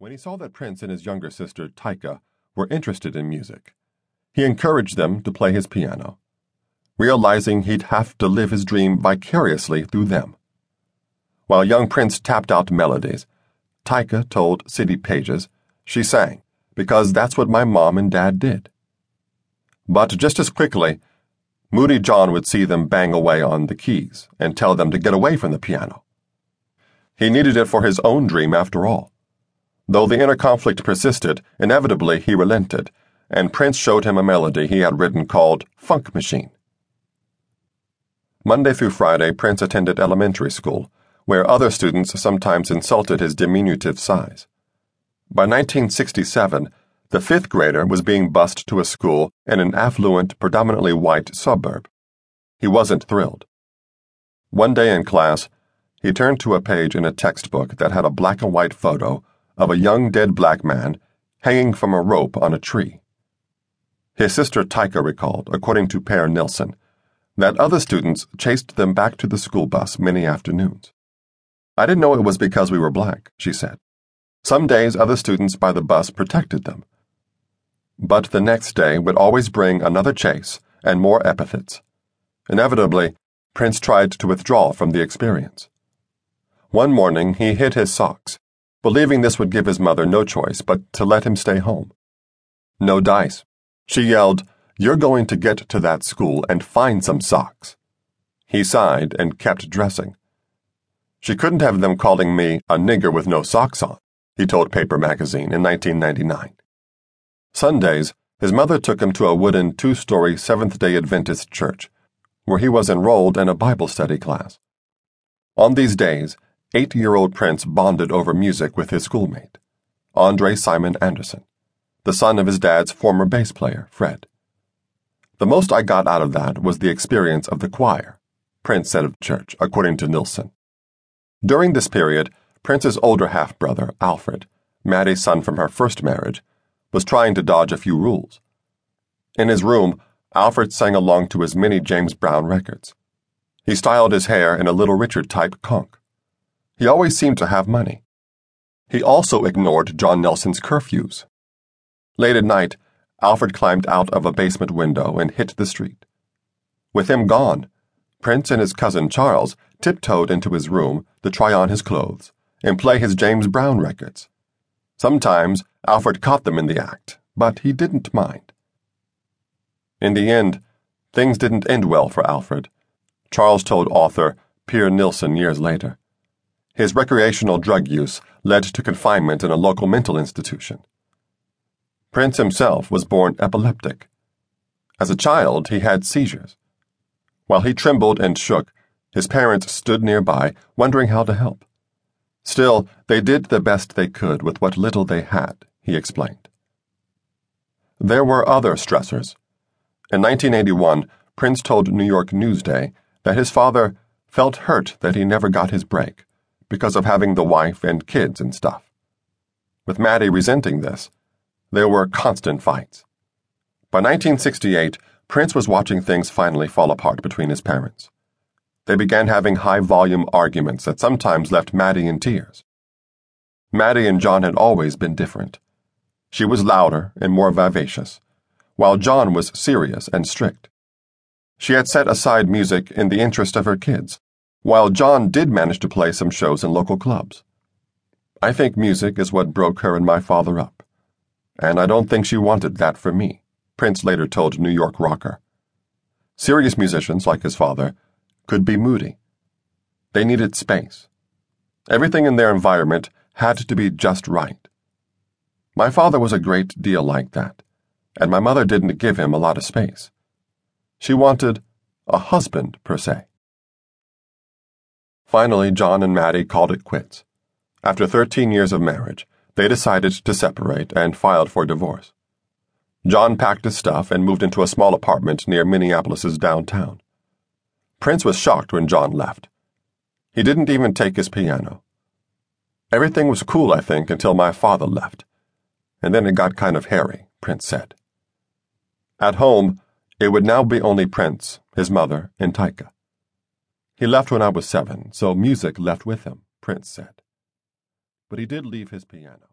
When he saw that Prince and his younger sister, Tyka, were interested in music, he encouraged them to play his piano, realizing he'd have to live his dream vicariously through them. While young Prince tapped out melodies, Tyka told City Pages she sang because that's what my mom and dad did. But just as quickly, Moody John would see them bang away on the keys and tell them to get away from the piano. He needed it for his own dream after all. Though the inner conflict persisted, inevitably he relented, and Prince showed him a melody he had written called Funk Machine. Monday through Friday, Prince attended elementary school, where other students sometimes insulted his diminutive size. By 1967, the fifth grader was being bused to a school in an affluent, predominantly white suburb. He wasn't thrilled. One day in class, he turned to a page in a textbook that had a black and white photo of a young dead black man hanging from a rope on a tree. His sister Tyka recalled, according to Per Nilsen, that other students chased them back to the school bus many afternoons. I didn't know it was because we were black, she said. Some days other students by the bus protected them. But the next day would always bring another chase and more epithets. Inevitably, Prince tried to withdraw from the experience. One morning he hid his socks believing this would give his mother no choice but to let him stay home. No dice. She yelled, You're going to get to that school and find some socks. He sighed and kept dressing. She couldn't have them calling me a nigger with no socks on, he told Paper Magazine in 1999. Sundays, his mother took him to a wooden two story Seventh day Adventist church, where he was enrolled in a Bible study class. On these days, eight year old Prince bonded over music with his schoolmate, Andre Simon Anderson, the son of his dad's former bass player, Fred. The most I got out of that was the experience of the choir, Prince said of church, according to Nilsen. During this period, Prince's older half brother, Alfred, Mattie's son from her first marriage, was trying to dodge a few rules. In his room, Alfred sang along to his many James Brown records. He styled his hair in a Little Richard type conk. He always seemed to have money. He also ignored John Nelson's curfews. Late at night, Alfred climbed out of a basement window and hit the street. With him gone, Prince and his cousin Charles tiptoed into his room to try on his clothes and play his James Brown records. Sometimes Alfred caught them in the act, but he didn't mind. In the end, things didn't end well for Alfred, Charles told author Per Nilsen years later. His recreational drug use led to confinement in a local mental institution. Prince himself was born epileptic. As a child, he had seizures. While he trembled and shook, his parents stood nearby, wondering how to help. Still, they did the best they could with what little they had, he explained. There were other stressors. In 1981, Prince told New York Newsday that his father felt hurt that he never got his break because of having the wife and kids and stuff. With Mattie resenting this, there were constant fights. By 1968, Prince was watching things finally fall apart between his parents. They began having high volume arguments that sometimes left Mattie in tears. Mattie and John had always been different. She was louder and more vivacious, while John was serious and strict. She had set aside music in the interest of her kids while John did manage to play some shows in local clubs. I think music is what broke her and my father up. And I don't think she wanted that for me, Prince later told New York Rocker. Serious musicians, like his father, could be moody. They needed space. Everything in their environment had to be just right. My father was a great deal like that, and my mother didn't give him a lot of space. She wanted a husband, per se. Finally, John and Mattie called it quits. After 13 years of marriage, they decided to separate and filed for divorce. John packed his stuff and moved into a small apartment near Minneapolis's downtown. Prince was shocked when John left. He didn't even take his piano. Everything was cool, I think, until my father left. And then it got kind of hairy, Prince said. At home, it would now be only Prince, his mother, and Tyka. He left when I was seven, so music left with him, Prince said. But he did leave his piano.